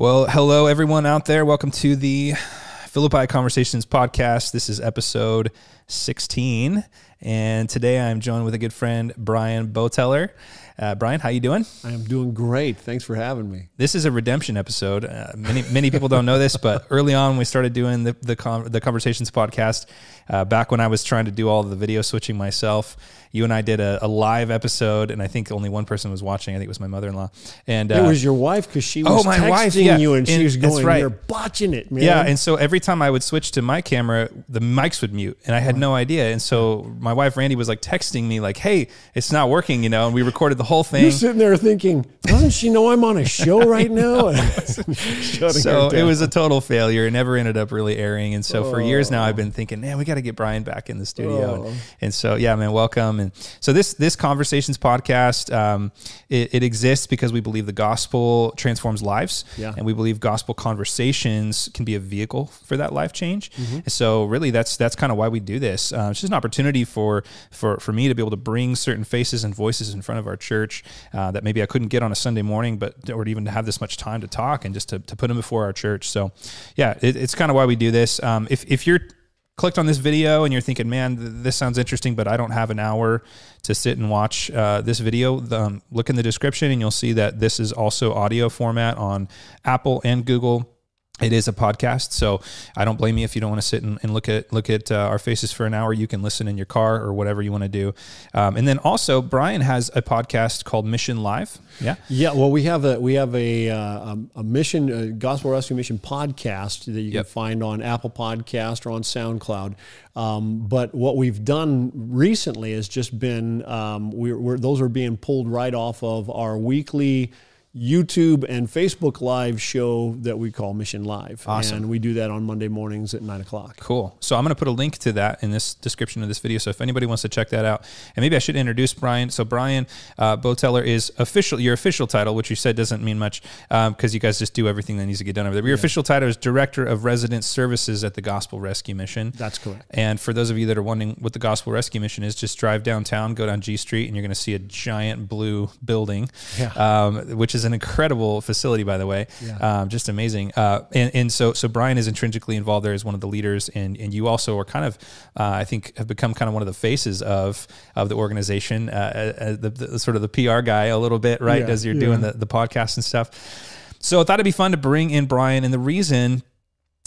Well, hello, everyone out there. Welcome to the Philippi Conversations podcast. This is episode 16. And today I'm joined with a good friend, Brian Boteller. Uh, Brian, how you doing? I am doing great. Thanks for having me. This is a redemption episode. Uh, many many people don't know this, but early on, we started doing the the, con- the conversations podcast. Uh, back when I was trying to do all the video switching myself, you and I did a, a, live episode, and I think only one person was watching. I think it was my mother in law. And uh, it was your wife because she oh, was oh, my texting wife, yeah. you, and, and she was going, right. "You're botching it, man." Yeah, and so every time I would switch to my camera, the mics would mute, and I had no idea. And so my wife Randy was like texting me, like, "Hey, it's not working," you know. And we recorded the whole thing. You're sitting there thinking, "Doesn't she know I'm on a show right now?" so it was a total failure. It never ended up really airing. And so oh. for years now, I've been thinking, "Man, we got to get Brian back in the studio." Oh. And, and, so yeah, man, welcome. And so this this conversations podcast um, it, it, exists because we believe the gospel transforms lives, yeah. and we believe gospel conversations can be a vehicle for that life change. Mm-hmm. So really, that's that's kind of why we do this. Uh, it's just an opportunity for for for me to be able to bring certain faces and voices in front of our church uh, that maybe I couldn't get on a Sunday morning, but or even to have this much time to talk and just to, to put them before our church. So yeah, it, it's kind of why we do this. Um, if if you're clicked on this video and you're thinking, man, this sounds interesting, but I don't have an hour to sit and watch uh, this video, um, look in the description and you'll see that this is also audio format on Apple and Google it is a podcast, so I don't blame you if you don't want to sit and, and look at look at uh, our faces for an hour. You can listen in your car or whatever you want to do. Um, and then also, Brian has a podcast called Mission Live. Yeah, yeah. Well, we have a we have a uh, a mission a gospel rescue mission podcast that you yep. can find on Apple Podcast or on SoundCloud. Um, but what we've done recently has just been um, we're, we're, those are being pulled right off of our weekly YouTube and Facebook live show that we call Mission Live. Awesome. And we do that on Monday mornings at nine o'clock. Cool. So I'm going to put a link to that in this description of this video. So if anybody wants to check that out, and maybe I should introduce Brian. So Brian uh, Boteller is official, your official title, which you said doesn't mean much because um, you guys just do everything that needs to get done over there. But your yeah. official title is Director of Resident Services at the Gospel Rescue Mission. That's correct. And for those of you that are wondering what the Gospel Rescue Mission is, just drive downtown, go down G Street, and you're going to see a giant blue building, yeah. um, which is is an incredible facility, by the way. Yeah. Um, just amazing. Uh, and, and so, so Brian is intrinsically involved there as one of the leaders, and, and you also are kind of, uh, I think, have become kind of one of the faces of of the organization, uh, uh, uh the, the, sort of the PR guy a little bit, right? Yeah. As you're yeah. doing the, the podcast and stuff. So I thought it'd be fun to bring in Brian, and the reason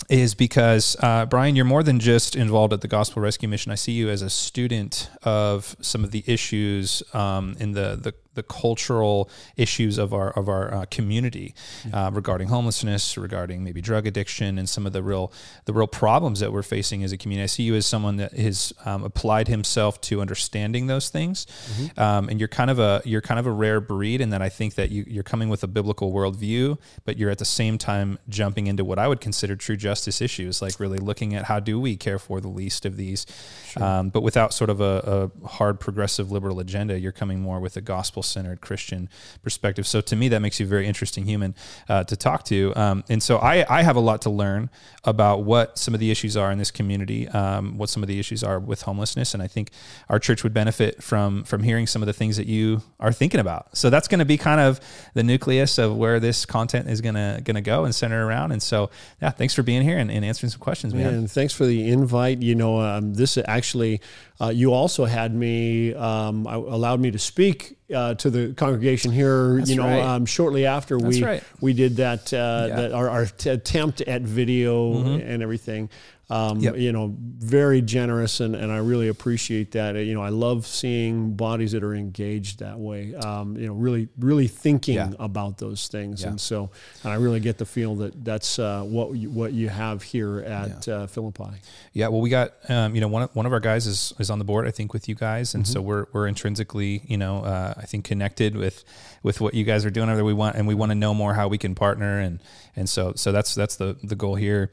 is because uh, Brian, you're more than just involved at the Gospel Rescue Mission. I see you as a student of some of the issues um, in the the the cultural issues of our of our uh, community uh, regarding homelessness, regarding maybe drug addiction, and some of the real the real problems that we're facing as a community. I see you as someone that has um, applied himself to understanding those things, mm-hmm. um, and you're kind of a you're kind of a rare breed in that I think that you, you're coming with a biblical worldview, but you're at the same time jumping into what I would consider true justice issues, like really looking at how do we care for the least of these, sure. um, but without sort of a, a hard progressive liberal agenda. You're coming more with a gospel centered Christian perspective. So to me, that makes you a very interesting human uh, to talk to. Um, and so I, I have a lot to learn about what some of the issues are in this community, um, what some of the issues are with homelessness. And I think our church would benefit from from hearing some of the things that you are thinking about. So that's going to be kind of the nucleus of where this content is going to going to go and center around. And so, yeah, thanks for being here and, and answering some questions, man. And thanks for the invite. You know, um, this actually, uh, you also had me, um, allowed me to speak uh, to the congregation here. That's you know, right. um, shortly after That's we right. we did that, uh, yeah. that our, our t- attempt at video mm-hmm. and everything. Um, yep. You know, very generous, and, and I really appreciate that. You know, I love seeing bodies that are engaged that way. Um, you know, really, really thinking yeah. about those things, yeah. and so, and I really get the feel that that's uh, what you, what you have here at yeah. uh, Philippi. Yeah, well, we got um, you know one of, one of our guys is is on the board, I think, with you guys, and mm-hmm. so we're we're intrinsically you know uh, I think connected with with what you guys are doing. Over we want and we want to know more how we can partner, and and so so that's that's the the goal here.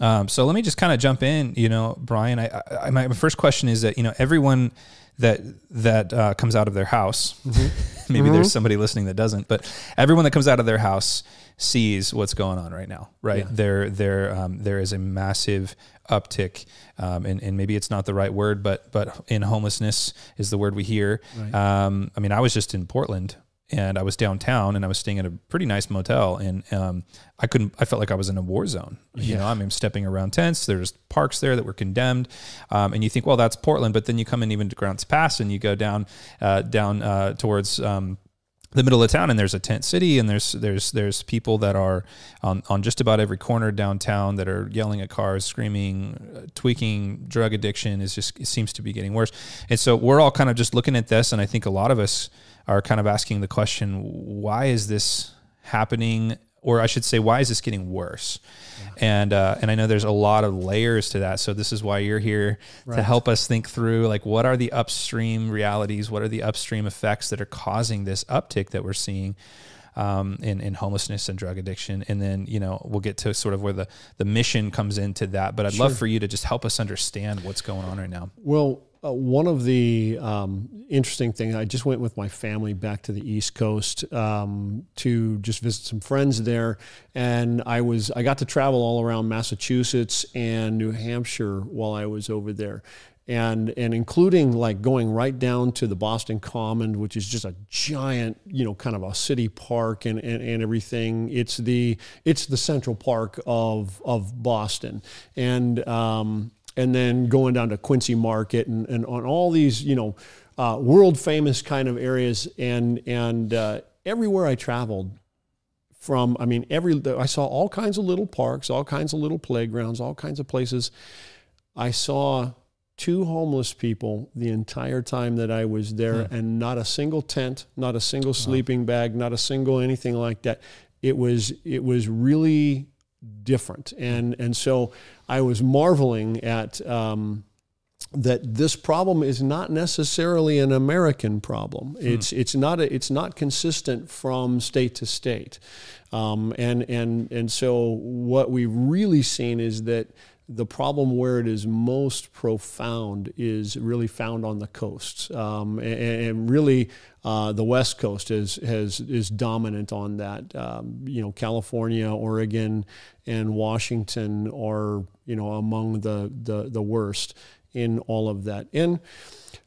Um, so let me just kind of jump in. You know, Brian, I, I, my first question is that you know everyone that that uh, comes out of their house. Mm-hmm. maybe mm-hmm. there's somebody listening that doesn't, but everyone that comes out of their house sees what's going on right now. Right yeah. there, there, um, there is a massive uptick, um, and, and maybe it's not the right word, but but in homelessness is the word we hear. Right. Um, I mean, I was just in Portland and I was downtown and I was staying at a pretty nice motel and um, I couldn't I felt like I was in a war zone you yeah. know I mean, I'm stepping around tents there's parks there that were condemned um, and you think well that's Portland but then you come in even to Grants Pass and you go down uh, down uh, towards um, the middle of town and there's a tent city and there's there's there's people that are on, on just about every corner downtown that are yelling at cars screaming uh, tweaking drug addiction is just it seems to be getting worse and so we're all kind of just looking at this and i think a lot of us are kind of asking the question why is this happening or I should say, why is this getting worse? Yeah. And uh, and I know there's a lot of layers to that. So this is why you're here right. to help us think through like what are the upstream realities, what are the upstream effects that are causing this uptick that we're seeing. Um, in, in homelessness and drug addiction. And then, you know, we'll get to sort of where the, the mission comes into that. But I'd sure. love for you to just help us understand what's going on right now. Well, uh, one of the um, interesting things, I just went with my family back to the East Coast um, to just visit some friends there, and I was I got to travel all around Massachusetts and New Hampshire while I was over there, and and including like going right down to the Boston Common, which is just a giant, you know, kind of a city park and, and, and everything. It's the it's the Central Park of of Boston, and um, and then going down to Quincy Market and, and on all these, you know, uh, world famous kind of areas. And, and uh, everywhere I traveled, from, I mean, every, I saw all kinds of little parks, all kinds of little playgrounds, all kinds of places. I saw two homeless people the entire time that I was there, hmm. and not a single tent, not a single sleeping wow. bag, not a single anything like that. It was it was really different, and and so I was marveling at um, that this problem is not necessarily an American problem. Hmm. It's it's not a, it's not consistent from state to state, um, and and and so what we've really seen is that the problem where it is most profound is really found on the coasts, um, and, and, really uh, the West Coast is has is dominant on that. Um, you know, California, Oregon, and Washington are you know among the the, the worst in all of that. And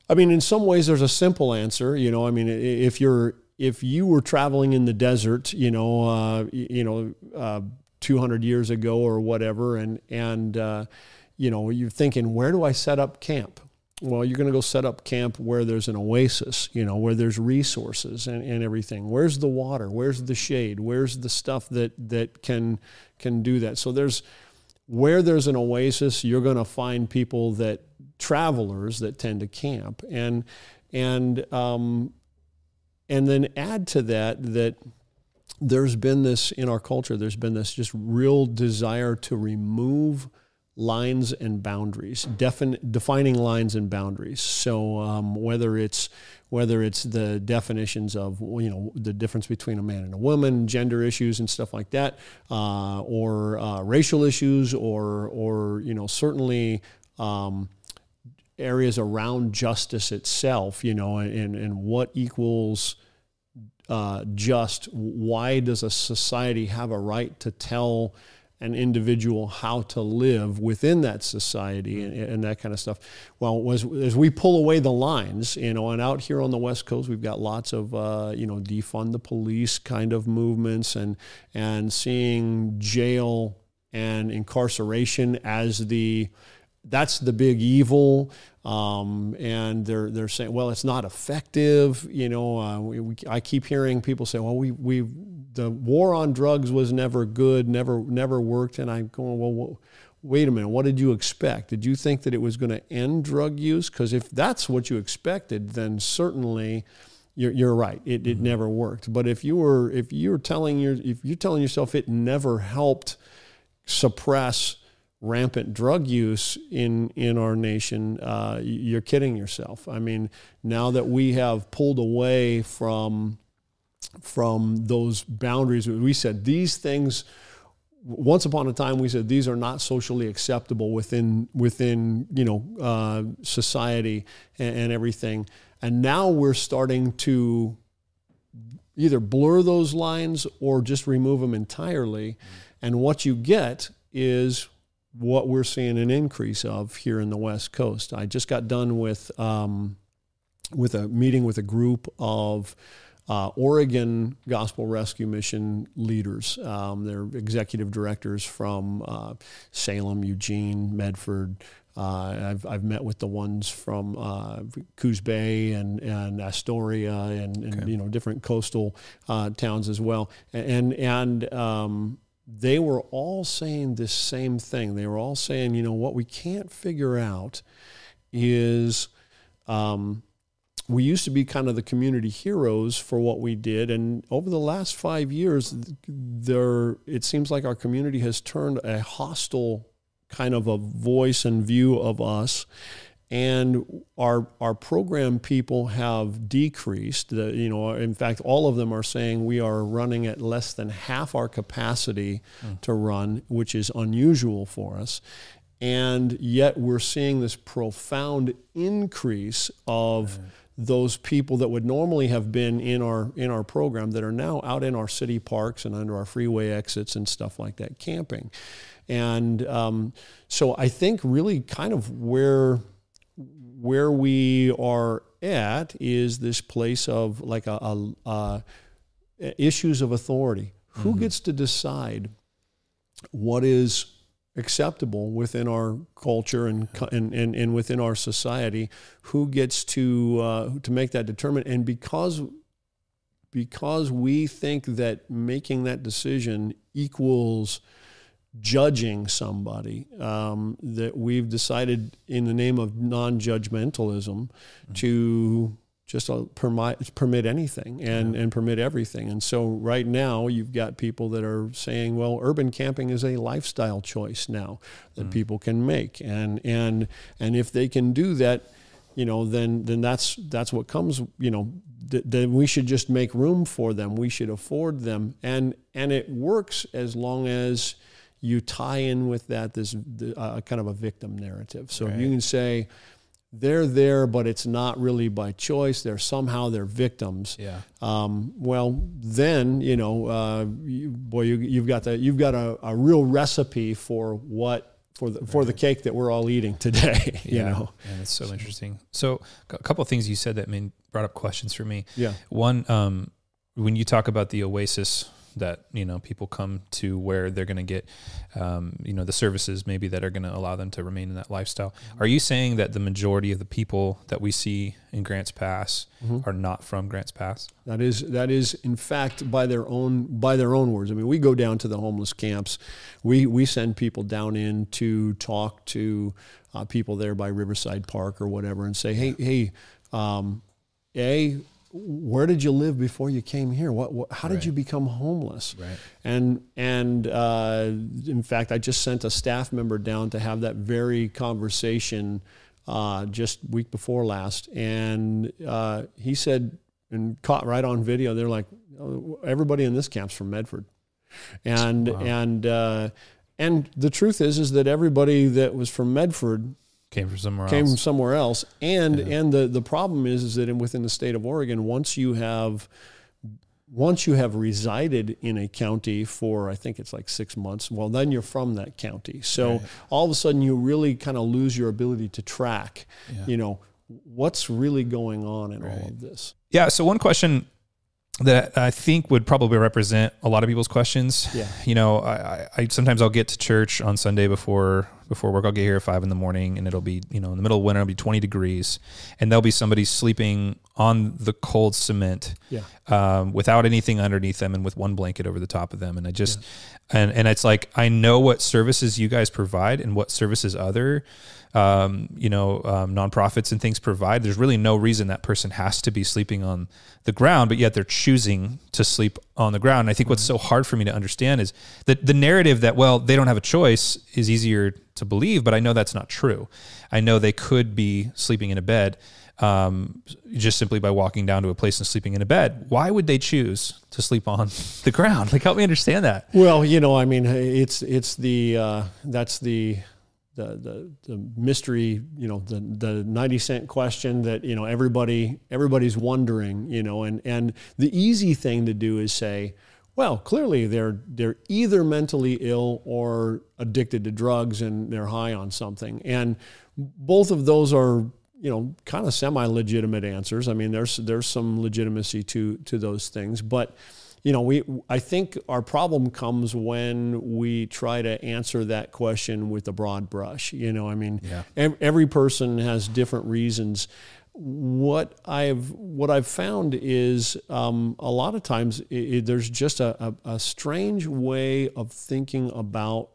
I mean, in some ways, there's a simple answer. You know, I mean, if you're if you were traveling in the desert, you know, uh, you know, uh, 200 years ago or whatever, and and uh, you know, you're thinking, where do I set up camp? Well, you're going to go set up camp where there's an oasis, you know, where there's resources and, and everything. Where's the water? Where's the shade? Where's the stuff that that can can do that? So there's where there's an oasis, you're going to find people that travelers that tend to camp, and and um, and then add to that that there's been this in our culture. There's been this just real desire to remove lines and boundaries, defin- defining lines and boundaries. So um, whether it's whether it's the definitions of you know the difference between a man and a woman, gender issues and stuff like that, uh, or uh, racial issues, or or you know certainly. Um, areas around justice itself, you know, and, and what equals uh, just. Why does a society have a right to tell an individual how to live within that society and, and, that kind of stuff. Well, as, as we pull away the lines, you know, and out here on the West Coast, we've got lots of, uh, you know, defund the police kind of movements and, and seeing jail and incarceration as the, that's the big evil. Um, and they're they're saying, well, it's not effective. You know, uh, we, we, I keep hearing people say, well, we we the war on drugs was never good, never never worked. And I'm going, well, well wait a minute, what did you expect? Did you think that it was going to end drug use? Because if that's what you expected, then certainly you're, you're right. It, it mm-hmm. never worked. But if you were if you're telling your if you're telling yourself it never helped suppress rampant drug use in in our nation, uh, you're kidding yourself. I mean, now that we have pulled away from from those boundaries, we said these things. Once upon a time, we said these are not socially acceptable within within you know uh, society and, and everything. And now we're starting to either blur those lines or just remove them entirely. And what you get is what we're seeing an increase of here in the West Coast. I just got done with um, with a meeting with a group of uh, Oregon Gospel Rescue Mission leaders. Um, they're executive directors from uh, Salem, Eugene, Medford. Uh, I've, I've met with the ones from uh, Coos Bay and, and Astoria and, and okay. you know different coastal uh, towns as well. And and um, they were all saying this same thing. They were all saying, you know, what we can't figure out is um, we used to be kind of the community heroes for what we did, and over the last five years, there it seems like our community has turned a hostile kind of a voice and view of us. And our our program people have decreased. The, you know, in fact, all of them are saying we are running at less than half our capacity mm. to run, which is unusual for us and yet we're seeing this profound increase of those people that would normally have been in our in our program that are now out in our city parks and under our freeway exits and stuff like that camping and um, so I think really kind of where where we are at is this place of like a, a, a issues of authority who mm-hmm. gets to decide what is acceptable within our culture and, and, and, and within our society, who gets to, uh, to make that determination. And because, because we think that making that decision equals judging somebody, um, that we've decided in the name of non judgmentalism mm-hmm. to just permit, permit anything and, yeah. and permit everything. And so right now you've got people that are saying, well, urban camping is a lifestyle choice now that mm. people can make. And, and, and if they can do that, you know, then, then that's, that's what comes, you know, th- then we should just make room for them. We should afford them. And, and it works as long as you tie in with that, this uh, kind of a victim narrative. So right. you can say, they're there, but it's not really by choice. They're somehow they're victims. Yeah. Um, well, then you know, uh, you, boy, you, have got the you've got a, a, real recipe for what for the for the cake that we're all eating today. you yeah. know, and it's so, so interesting. So a couple of things you said that mean brought up questions for me. Yeah. One, um, when you talk about the oasis that you know people come to where they're going to get um, you know the services maybe that are going to allow them to remain in that lifestyle. Mm-hmm. Are you saying that the majority of the people that we see in Grants Pass mm-hmm. are not from Grants Pass? That is that is in fact by their own by their own words. I mean, we go down to the homeless camps. We we send people down in to talk to uh, people there by Riverside Park or whatever, and say, hey hey. Um, a where did you live before you came here? What, what how did right. you become homeless? Right. And and uh, in fact, I just sent a staff member down to have that very conversation uh, just week before last, and uh, he said and caught right on video. They're like, oh, everybody in this camp's from Medford, and wow. and uh, and the truth is is that everybody that was from Medford came from somewhere else. came else. from somewhere else. And yeah. and the the problem is is that in, within the state of Oregon, once you have once you have resided in a county for I think it's like six months, well then you're from that county. So right. all of a sudden you really kind of lose your ability to track, yeah. you know, what's really going on in right. all of this. Yeah. So one question that I think would probably represent a lot of people's questions. Yeah. You know, I, I, sometimes I'll get to church on Sunday before before work. I'll get here at five in the morning, and it'll be you know in the middle of winter. It'll be twenty degrees, and there'll be somebody sleeping on the cold cement, yeah. um, without anything underneath them, and with one blanket over the top of them. And I just yeah. and and it's like I know what services you guys provide and what services other um, you know, um, nonprofits and things provide. There's really no reason that person has to be sleeping on the ground, but yet they're choosing to sleep on the ground. And I think what's so hard for me to understand is that the narrative that, well, they don't have a choice is easier to believe, but I know that's not true. I know they could be sleeping in a bed um, just simply by walking down to a place and sleeping in a bed. Why would they choose to sleep on the ground? Like, help me understand that. Well, you know, I mean, it's it's the uh, that's the the, the, the mystery, you know, the, the 90 cent question that, you know, everybody, everybody's wondering, you know, and, and the easy thing to do is say, well, clearly they're, they're either mentally ill or addicted to drugs and they're high on something. And both of those are, you know, kind of semi-legitimate answers. I mean, there's there's some legitimacy to to those things, but you know, we I think our problem comes when we try to answer that question with a broad brush. You know, I mean, yeah. every person has different reasons. What I've what I've found is um, a lot of times it, it, there's just a, a, a strange way of thinking about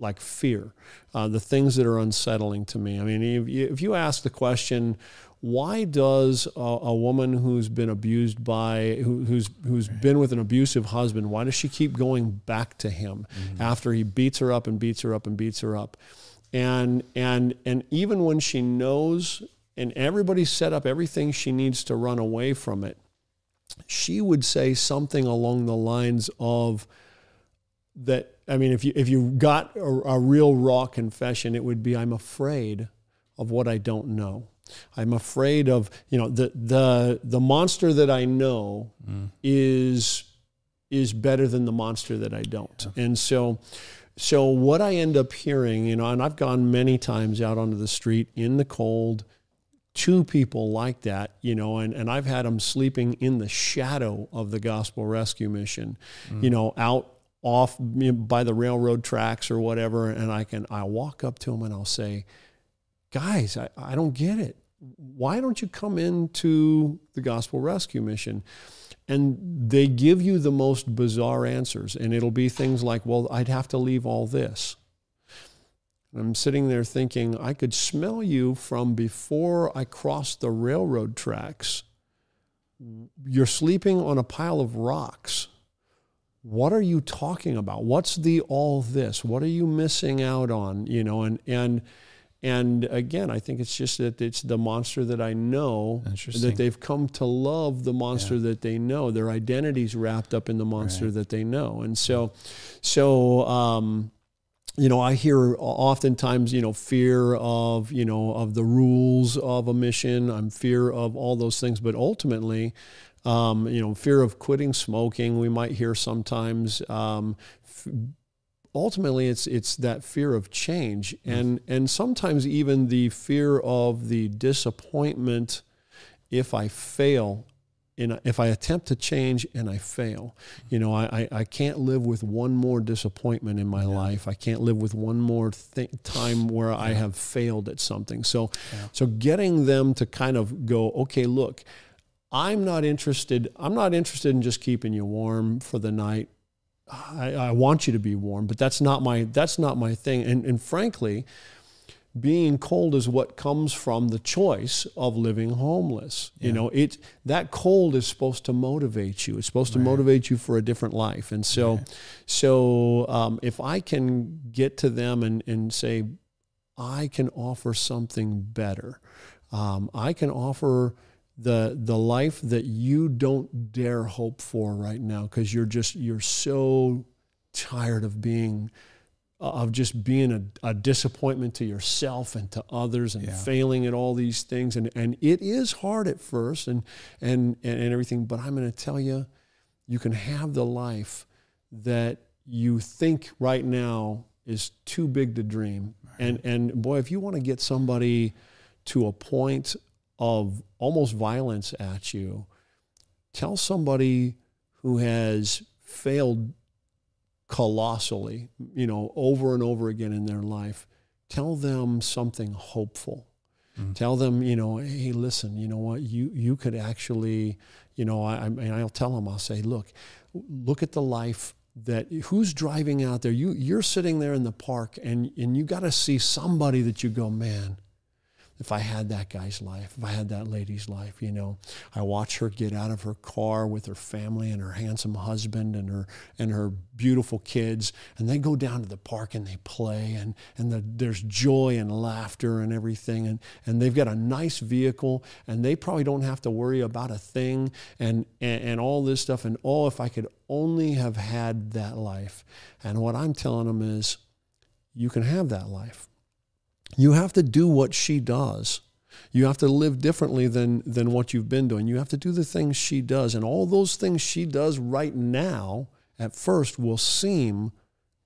like fear, uh, the things that are unsettling to me. I mean, if you, if you ask the question, why does a, a, woman who's been abused by who, who's who's right. been with an abusive husband why does she keep going back to him mm-hmm. after he beats her up and beats her up and beats her up and and and even when she knows and everybody set up everything she needs to run away from it she would say something along the lines of that i mean if you if you got a, a real raw confession it would be i'm afraid of what i don't know I'm afraid of, you know, the the the monster that I know mm. is is better than the monster that I don't. Yeah. And so so what I end up hearing, you know, and I've gone many times out onto the street in the cold to people like that, you know, and, and I've had them sleeping in the shadow of the gospel rescue mission, mm. you know, out off by the railroad tracks or whatever. And I can, I walk up to them and I'll say, guys, I, I don't get it. Why don't you come into the gospel rescue mission? And they give you the most bizarre answers. And it'll be things like, well, I'd have to leave all this. I'm sitting there thinking, I could smell you from before I crossed the railroad tracks. You're sleeping on a pile of rocks. What are you talking about? What's the all this? What are you missing out on? You know, and and and again, I think it's just that it's the monster that I know that they've come to love the monster yeah. that they know. Their identity's wrapped up in the monster right. that they know. And so, so, um, you know, I hear oftentimes, you know, fear of, you know, of the rules of a mission. I'm fear of all those things, but ultimately, um, you know, fear of quitting smoking. We might hear sometimes um, ultimately it's it's that fear of change mm. and and sometimes even the fear of the disappointment if I fail in if I attempt to change and I fail, you know, I, I can't live with one more disappointment in my yeah. life. I can't live with one more time where yeah. I have failed at something. So, yeah. so getting them to kind of go, okay, look, I'm not interested. I'm not interested in just keeping you warm for the night. I, I, want you to be warm, but that's not my that's not my thing. And and frankly, being cold is what comes from the choice of living homeless. Yeah. You know, it that cold is supposed to motivate you. It's supposed to motivate you for a different life. And so, right. so um, if I can get to them and and say, I can offer something better. Um, I can offer the the life that you don't dare hope for right now because you're just you're so tired of being of just being a, a disappointment to yourself and to others and yeah. failing at all these things and and it is hard at first and and and, everything but I'm going to tell you you can have the life that you think right now is too big to dream right. and and boy if you want to get somebody to a point of almost violence at you, tell somebody who has failed colossally, you know, over and over again in their life, tell them something hopeful. Mm-hmm. Tell them, you know, hey, listen, you know what, you you could actually, you know, I, I mean, I'll tell them, I'll say, look, look at the life that who's driving out there. You you're sitting there in the park, and and you got to see somebody that you go, man, if I had that guy's life, if I had that lady's life, you know, I watch her get out of her car with her family and her handsome husband and her and her beautiful kids, and they go down to the park and they play, and and the, there's joy and laughter and everything, and and they've got a nice vehicle, and they probably don't have to worry about a thing, and and, and all this stuff, and oh, if I could only have had that life, and what I'm telling them is, you can have that life you have to do what she does. You have to live differently than, than what you've been doing. You have to do the things she does. And all those things she does right now, at first, will seem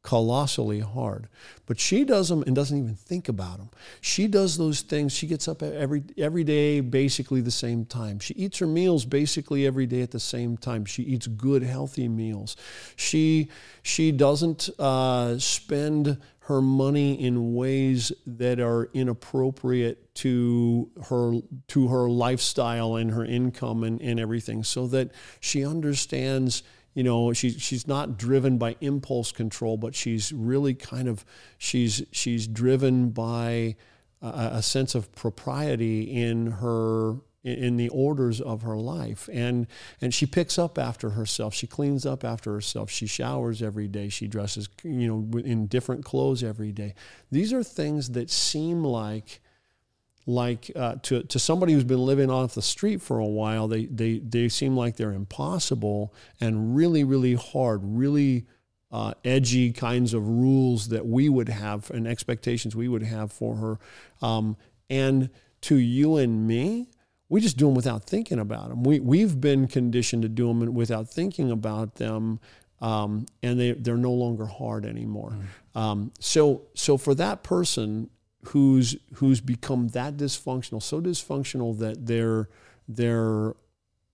colossally hard. But she does them and doesn't even think about them. She does those things. She gets up every every day basically the same time. She eats her meals basically every day at the same time. She eats good healthy meals. She she doesn't uh, spend her money in ways that are inappropriate to her to her lifestyle and her income and, and everything so that she understands you know she, she's not driven by impulse control but she's really kind of she's she's driven by a, a sense of propriety in her in the orders of her life. And and she picks up after herself. She cleans up after herself. She showers every day. She dresses you know in different clothes every day. These are things that seem like like uh, to, to somebody who's been living off the street for a while they, they, they seem like they're impossible and really really hard really uh, edgy kinds of rules that we would have and expectations we would have for her um, and to you and me we just do them without thinking about them. We, we've been conditioned to do them without thinking about them, um, and they, they're no longer hard anymore. Mm. Um, so, so for that person who's, who's become that dysfunctional, so dysfunctional that they're, they're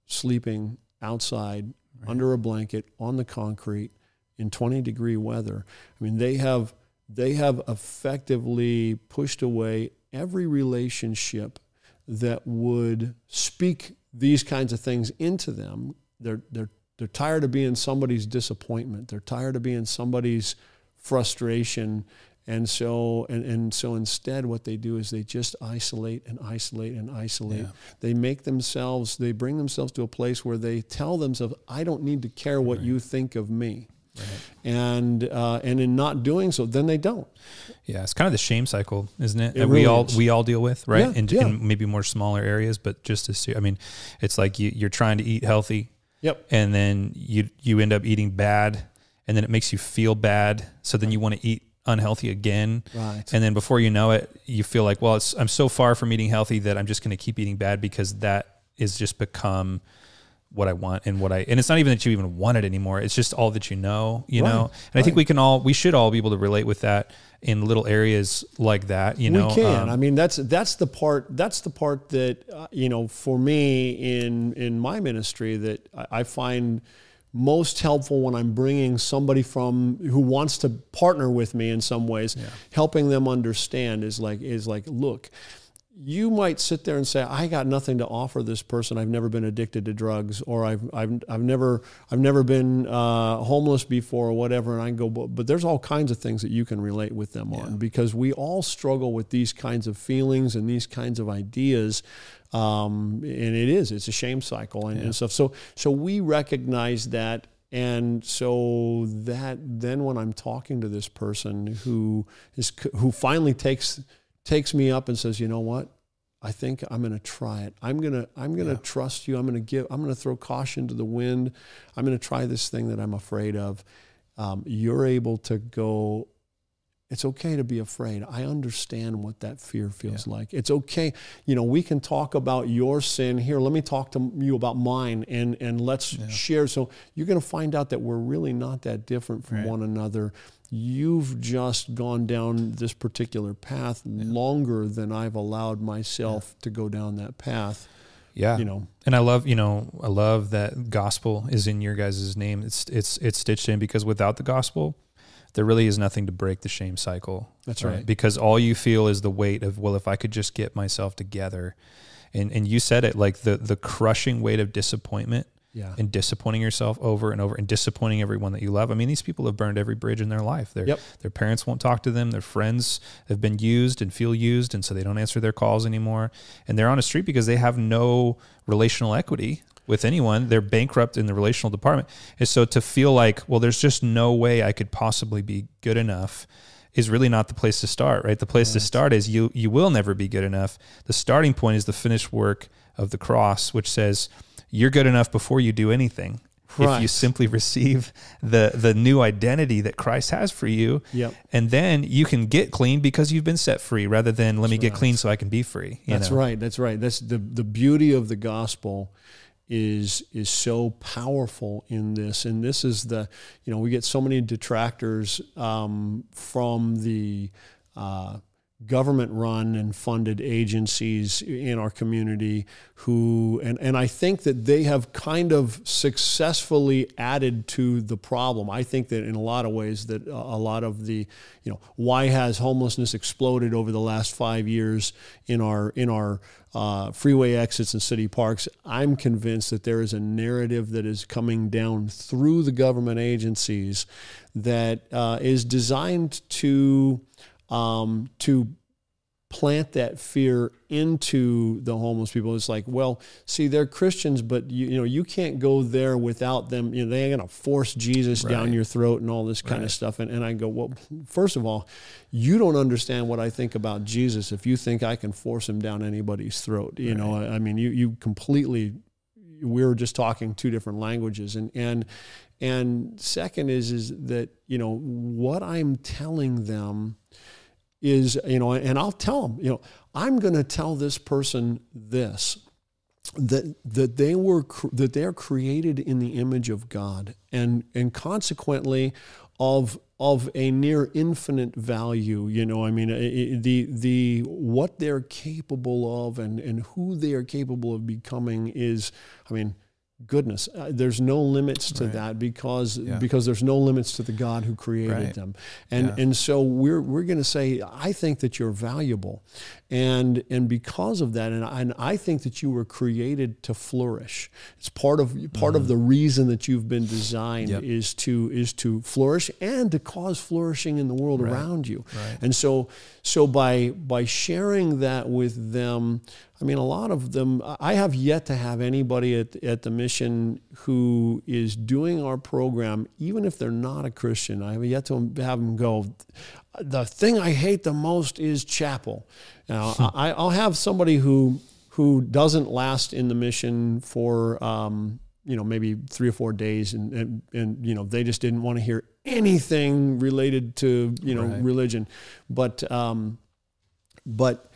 sleeping outside right. under a blanket on the concrete in 20 degree weather, I mean, they have, they have effectively pushed away every relationship that would speak these kinds of things into them. They're, they're, they're tired of being somebody's disappointment. They're tired of being somebody's frustration. And so, and, and so instead, what they do is they just isolate and isolate and isolate. Yeah. They make themselves, they bring themselves to a place where they tell themselves, I don't need to care what right. you think of me. Right. And uh, and in not doing so, then they don't. Yeah, it's kind of the shame cycle, isn't it? it that really we all is. we all deal with, right? Yeah, in, yeah. in, maybe more smaller areas, but just as I mean, it's like you, you're trying to eat healthy. Yep. And then you you end up eating bad, and then it makes you feel bad. So then you want to eat unhealthy again. Right. And then before you know it, you feel like, well, I'm so far from eating healthy that I'm just going to keep eating bad because that is just become what I want and what I and it's not even that you even want it anymore. It's just all that you know, you right, know. And right. I think we can all we should all be able to relate with that in little areas like that. You know, we can. Um, I mean, that's that's the part that's the part that uh, you know for me in in my ministry that I, I find most helpful when I'm bringing somebody from who wants to partner with me in some ways, yeah. helping them understand is like is like look you might sit there and say, I got nothing to offer this person. I've never been addicted to drugs, or I've, I've, I've never, I've never been uh, homeless before, or whatever. And I go, but, but, there's all kinds of things that you can relate with them yeah. on because we all struggle with these kinds of feelings and these kinds of ideas. Um, and it is, it's a shame cycle and, yeah. and stuff. So, so we recognize that and so that then when I'm talking to this person who is who finally takes takes me up and says, "You know what? I think I'm going to try it. I'm going to I'm going to yeah. trust you. I'm going to give I'm going to throw caution to the wind. I'm going to try this thing that I'm afraid of." Um, you're able to go it's okay to be afraid. I understand what that fear feels yeah. like. It's okay. You know, we can talk about your sin here. Let me talk to you about mine and and let's yeah. share. So you're going to find out that we're really not that different from right. one another you've just gone down this particular path yeah. longer than I've allowed myself to go down that path. Yeah. You know. And I love, you know, I love that gospel is in your guys' name. It's it's it's stitched in because without the gospel, there really is nothing to break the shame cycle. That's right. right. Because all you feel is the weight of, well, if I could just get myself together. And and you said it like the the crushing weight of disappointment yeah. and disappointing yourself over and over and disappointing everyone that you love. I mean, these people have burned every bridge in their life. Their yep. their parents won't talk to them. Their friends have been used and feel used, and so they don't answer their calls anymore. And they're on a street because they have no relational equity with anyone. They're bankrupt in the relational department. And so to feel like, well, there's just no way I could possibly be good enough is really not the place to start, right? The place right. to start is you you will never be good enough. The starting point is the finished work of the cross, which says you're good enough before you do anything. Right. If you simply receive the the new identity that Christ has for you, yep. and then you can get clean because you've been set free, rather than let That's me right. get clean so I can be free. That's know? right. That's right. That's the the beauty of the gospel is is so powerful in this, and this is the you know we get so many detractors um, from the uh, government run and funded agencies in our community who and, and I think that they have kind of successfully added to the problem. I think that in a lot of ways that a lot of the you know why has homelessness exploded over the last five years in our in our uh, freeway exits and city parks. I'm convinced that there is a narrative that is coming down through the government agencies that uh, is designed to um, to plant that fear into the homeless people. It's like, well, see, they're Christians, but you, you know, you can't go there without them. You know, they're going to force Jesus right. down your throat and all this kind right. of stuff. And, and I go, well, first of all, you don't understand what I think about Jesus if you think I can force him down anybody's throat. You right. know, I, I mean, you you completely. We were just talking two different languages, and and and second is is that you know what I'm telling them is, you know, and I'll tell them, you know, I'm going to tell this person this that that they were that they are created in the image of God and and consequently of of a near infinite value you know i mean the the what they're capable of and and who they are capable of becoming is i mean goodness uh, there's no limits to right. that because yeah. because there's no limits to the god who created right. them and yeah. and so we're we're going to say i think that you're valuable and and because of that and I, and I think that you were created to flourish it's part of part mm-hmm. of the reason that you've been designed yep. is to is to flourish and to cause flourishing in the world right. around you and so so by by sharing that with them I mean, a lot of them, I have yet to have anybody at, at the mission who is doing our program, even if they're not a Christian. I have yet to have them go, the thing I hate the most is chapel. Now, hmm. I, will have somebody who who doesn't last in the mission for um, you know maybe three or four days, and, and, and you know they just didn't want to hear anything related to you know right. religion, but um, but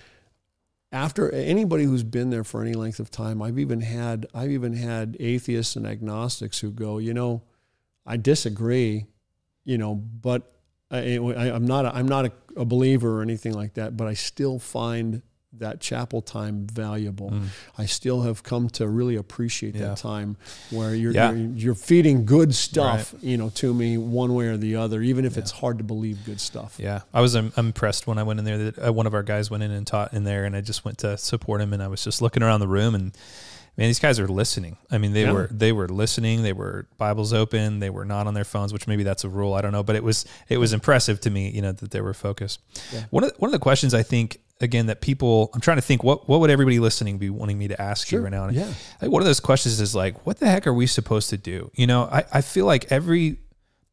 after anybody who's been there for any length of time, I've even had I've even had atheists and agnostics who go, you know, I disagree, you know, but I, am not a, I'm not a, a, believer or anything like that, but I still find that chapel time valuable. Mm. I still have come to really appreciate yeah. that time where you're, yeah. you're, you're feeding good stuff, right. you know, to me one way or the other, even if yeah. it's hard to believe good stuff. Yeah, I was um, impressed when I went in there. That uh, one of our guys went in and taught in there, and I just went to support him, and I was just looking around the room and man, these guys are listening. I mean, they were they were listening. They were Bibles open. They were not on their phones, which maybe that's a rule. I don't know, but it was it was impressive to me, you know, that they were focused. One of the, one of the questions I think again that people I'm trying to think what what would everybody listening be wanting me to ask sure. you right now? And yeah. Like one of those questions is like, what the heck are we supposed to do? You know, I, I feel like every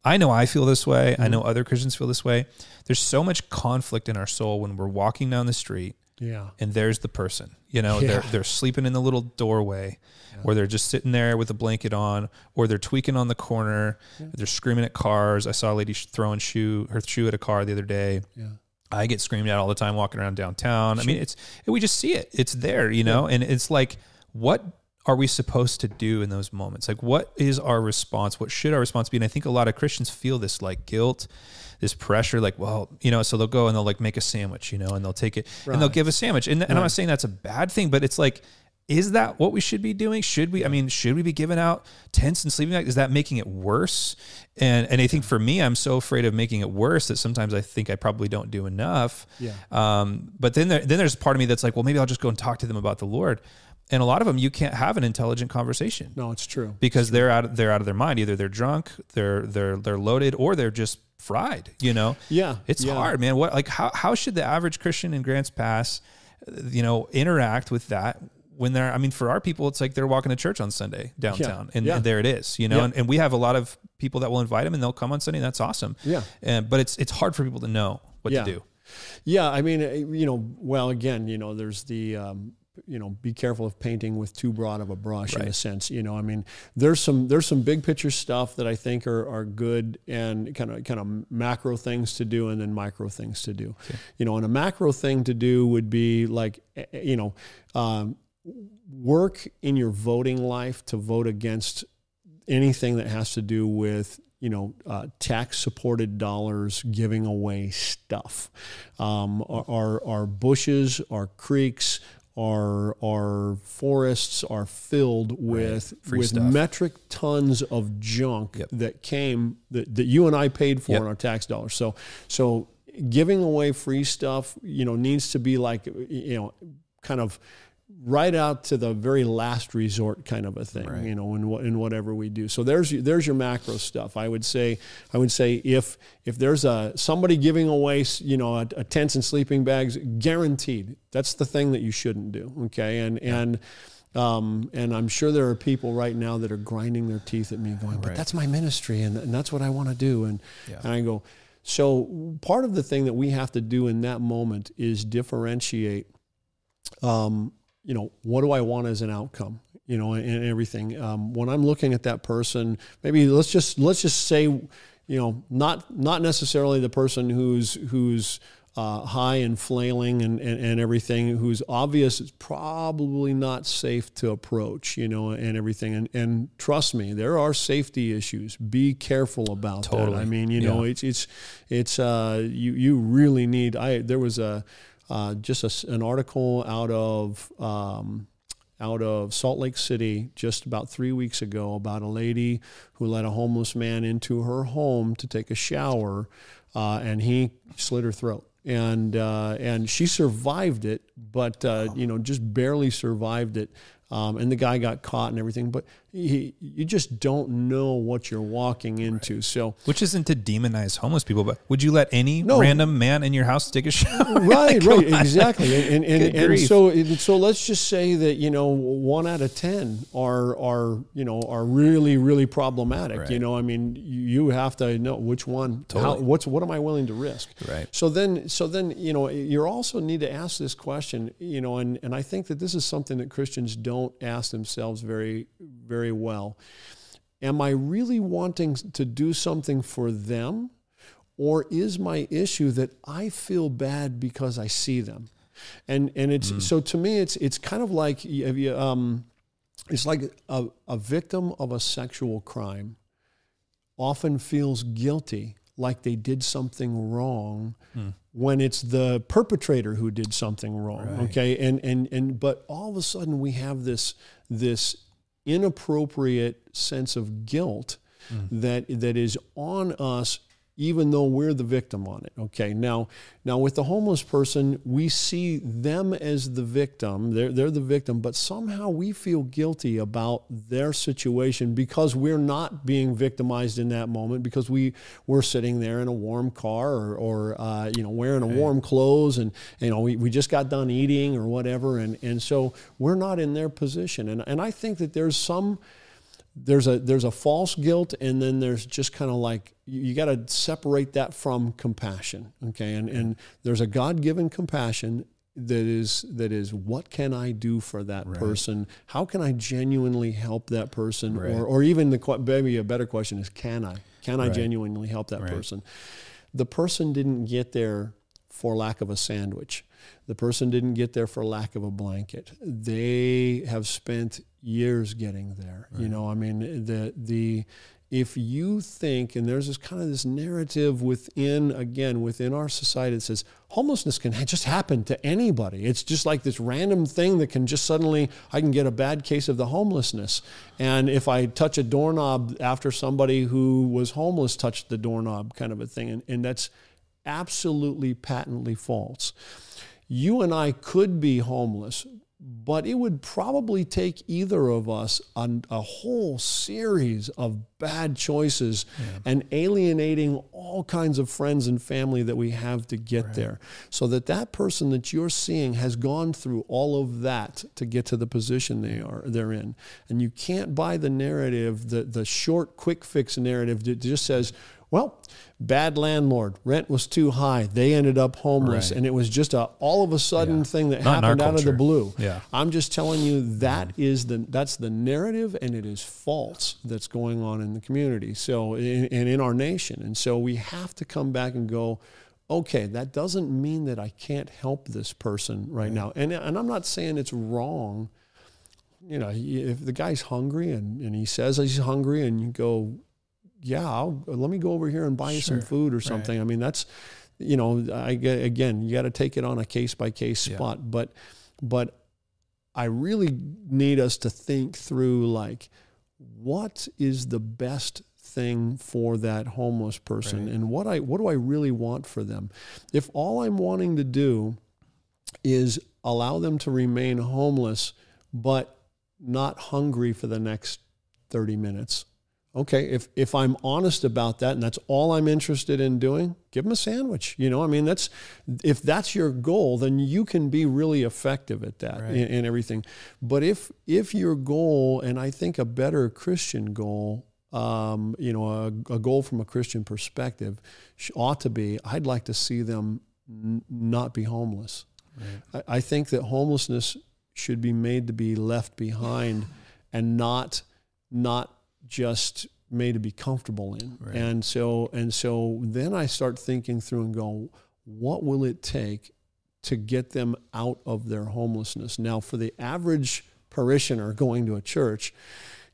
I know I feel this way. Mm-hmm. I know other Christians feel this way. There's so much conflict in our soul when we're walking down the street yeah. And there's the person. You know, yeah. they're they're sleeping in the little doorway, yeah. or they're just sitting there with a blanket on, or they're tweaking on the corner. Yeah. They're screaming at cars. I saw a lady throwing shoe her shoe at a car the other day. Yeah. I get screamed at all the time walking around downtown. Sure. I mean, it's we just see it. It's there, you know, and it's like what are we supposed to do in those moments? Like, what is our response? What should our response be? And I think a lot of Christians feel this like guilt this pressure, like, well, you know, so they'll go and they'll like make a sandwich, you know, and they'll take it right. and they'll give a sandwich. And, and right. I'm not saying that's a bad thing, but it's like, is that what we should be doing? Should we, I mean, should we be giving out tents and sleeping bags? Is that making it worse? And, and I think for me, I'm so afraid of making it worse that sometimes I think I probably don't do enough. Yeah. Um, but then there, then there's part of me that's like, well, maybe I'll just go and talk to them about the Lord and a lot of them you can't have an intelligent conversation. No, it's true. Because it's they're out of, they're out of their mind. Either they're drunk, they're they're they're loaded, or they're just fried. You know. Yeah. It's yeah. hard, man. What like how how should the average Christian in Grants Pass, you know, interact with that when they're I mean for our people it's like they're walking to church on Sunday downtown yeah. And, yeah. and, there it is you know yeah. and, and, we have a lot of people that will invite them and they'll come on Sunday and that's awesome yeah and but it's it's hard for people to know what to do yeah I mean eh, you know well again you know there's the um, you know be careful of painting with too broad of a brush right. in a sense you know i mean there's some there's some big picture stuff that i think are, are good and kind of kind of macro things to do and then micro things to do okay. you know and a macro thing to do would be like eh, eh, you know um, work in your voting life to vote against anything that has to do with you know, uh, tax supported dollars giving away stuff. Um, our, our bushes, our creeks, our, our forests are filled with, right. with metric tons of junk yep. that came that, that you and I paid for yep. in our tax dollars. So, so giving away free stuff, you know, needs to be like, you know, kind of right out to the very last resort kind of a thing, right. you know, in, in whatever we do. So there's there's your macro stuff. I would say I would say if if there's a somebody giving away, you know, a, a tents and sleeping bags, guaranteed. That's the thing that you shouldn't do. Okay, and yeah. and. Um, and I'm sure there are people right now that are grinding their teeth at me, going, "But right. that's my ministry, and, and that's what I want to do." And yeah. and I go, so part of the thing that we have to do in that moment is differentiate um, you know, what do I want as an outcome? You know, and, and everything. Um, when I'm looking at that person, maybe let's just let's just say, you know, not not necessarily the person who's who's uh, high and flailing and, and, and, everything, who's obvious it's probably not safe to approach, you know, and everything. And, and trust me, there are safety issues. Be careful about totally. that. I mean, you yeah. know, it's, it's, it's, uh, you, you really need, I, there was a, uh, just a, an article out of um, out of Salt Lake City just about three weeks ago about a lady who let a homeless man into her home to take a shower, uh, and he slit her throat. And uh, and she survived it, but uh, you know just barely survived it. Um, and the guy got caught and everything. But you just don't know what you're walking into. Right. So, which isn't to demonize homeless people, but would you let any no. random man in your house take a shower? Right, right, on. exactly. And and, and, and so so let's just say that you know one out of ten are are you know are really really problematic. Right. You know, I mean, you have to know which one. Totally. How, what's what am I willing to risk? Right. So then so then you know you also need to ask this question. You know, and and I think that this is something that Christians don't ask themselves very very very well. Am I really wanting to do something for them? Or is my issue that I feel bad because I see them? And, and it's mm. so to me, it's, it's kind of like you, um, it's like a, a victim of a sexual crime often feels guilty like they did something wrong mm. when it's the perpetrator who did something wrong right. okay and and and but all of a sudden we have this this inappropriate sense of guilt mm. that that is on us even though we're the victim on it okay? Now now with the homeless person we see them as the victim. They're, they're the victim but somehow we feel guilty about their situation because we're not being victimized in that moment because we we're sitting there in a warm car or, or uh, you know wearing a warm clothes and you know we, we just got done eating or whatever and and so we're not in their position. And and I think that there's some there's a there's a false guilt and then there's just kind of like you, you got to separate that from compassion okay and and there's a god-given compassion that is that is what can I do for that right. person? How can I genuinely help that person? Right. Or or even the maybe a better question is can I? Can I right. genuinely help that person? The person didn't get there for lack of a sandwich. The person didn't get there for lack of a blanket. They have spent years getting there. Right. You know, I mean, the the if you think, and there's this kind of this narrative within, again, within our society that says homelessness can just happen to anybody. It's just like this random thing that can just suddenly, I can get a bad case of the homelessness. And if I touch a doorknob after somebody who was homeless touched the doorknob, kind of a thing. And, and that's absolutely patently false. You and I could be homeless, but it would probably take either of us on a whole series of bad choices yeah. and alienating all kinds of friends and family that we have to get right. there so that that person that you're seeing has gone through all of that to get to the position they are they're in and you can't buy the narrative the the short quick fix narrative that just says well, bad landlord, rent was too high. They ended up homeless, right. and it was just a all of a sudden yeah. thing that Not happened out of the blue. Yeah. I'm just telling you that mm. is the that's the narrative, and it is false that's going on in the community. So in, and in our nation, and so we have to come back and go. Okay, that doesn't mean that I can't help this person right, right. now, and and I'm not saying it's wrong you know, if the guy's hungry and, and he says he's hungry and you go, yeah, I'll, let me go over here and buy you some food or something. Right. I mean, that's, you know, I again, you got to take it on a case by case spot, yeah. but, but I really need us to think through like, what is the best thing for that homeless person right. and what I what do I really want for them? If all I'm wanting to do is allow them to remain homeless but not hungry for the next 30 minutes. Okay, if if I'm honest about that and that's all I'm interested in doing, give them a sandwich. You know, I mean, that's if that's your goal, then you can be really effective at that right. and, and, everything. But if if your goal, and I think a better Christian goal, um, you know, a, a, goal from a Christian perspective, ought to be, I'd like to see them n- not be homeless. Right. I, I think that homelessness should be made to be left behind and not not just made to be comfortable in. Right. And so and so then I start thinking through and go, what will it take to get them out of their homelessness? Now for the average parishioner going to a church,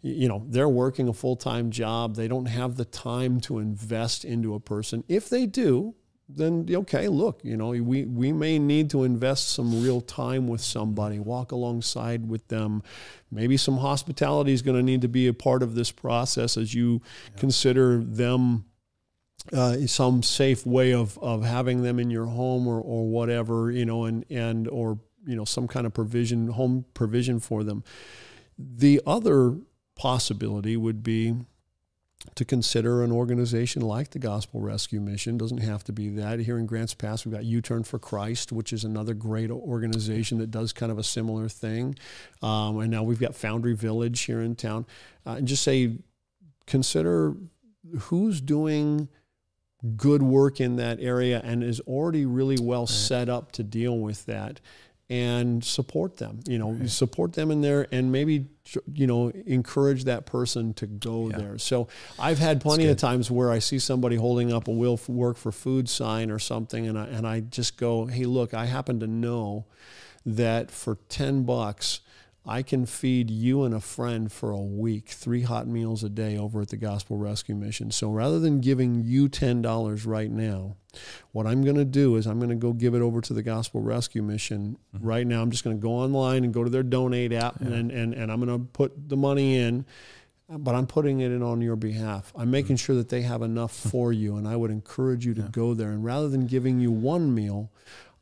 you know, they're working a full-time job, they don't have the time to invest into a person. If they do, then okay, look, you know, we, we may need to invest some real time with somebody, walk alongside with them. Maybe some hospitality is going to need to be a part of this process as you yeah. consider them uh, some safe way of, of having them in your home or, or whatever, you know, and, and, or, you know, some kind of provision, home provision for them. The other possibility would be to consider an organization like the Gospel Rescue Mission. Doesn't have to be that. Here in Grants Pass, we've got U Turn for Christ, which is another great organization that does kind of a similar thing. Um, and now we've got Foundry Village here in town. Uh, and just say, consider who's doing good work in that area and is already really well right. set up to deal with that and support them you know right. support them in there and maybe you know encourage that person to go yeah. there so i've had plenty of times where i see somebody holding up a will work for food sign or something and I, and I just go hey look i happen to know that for 10 bucks I can feed you and a friend for a week, three hot meals a day over at the Gospel Rescue Mission. So rather than giving you $10 right now, what I'm going to do is I'm going to go give it over to the Gospel Rescue Mission mm-hmm. right now. I'm just going to go online and go to their donate app yeah. and, and, and I'm going to put the money in, but I'm putting it in on your behalf. I'm making mm-hmm. sure that they have enough for you. And I would encourage you to yeah. go there. And rather than giving you one meal,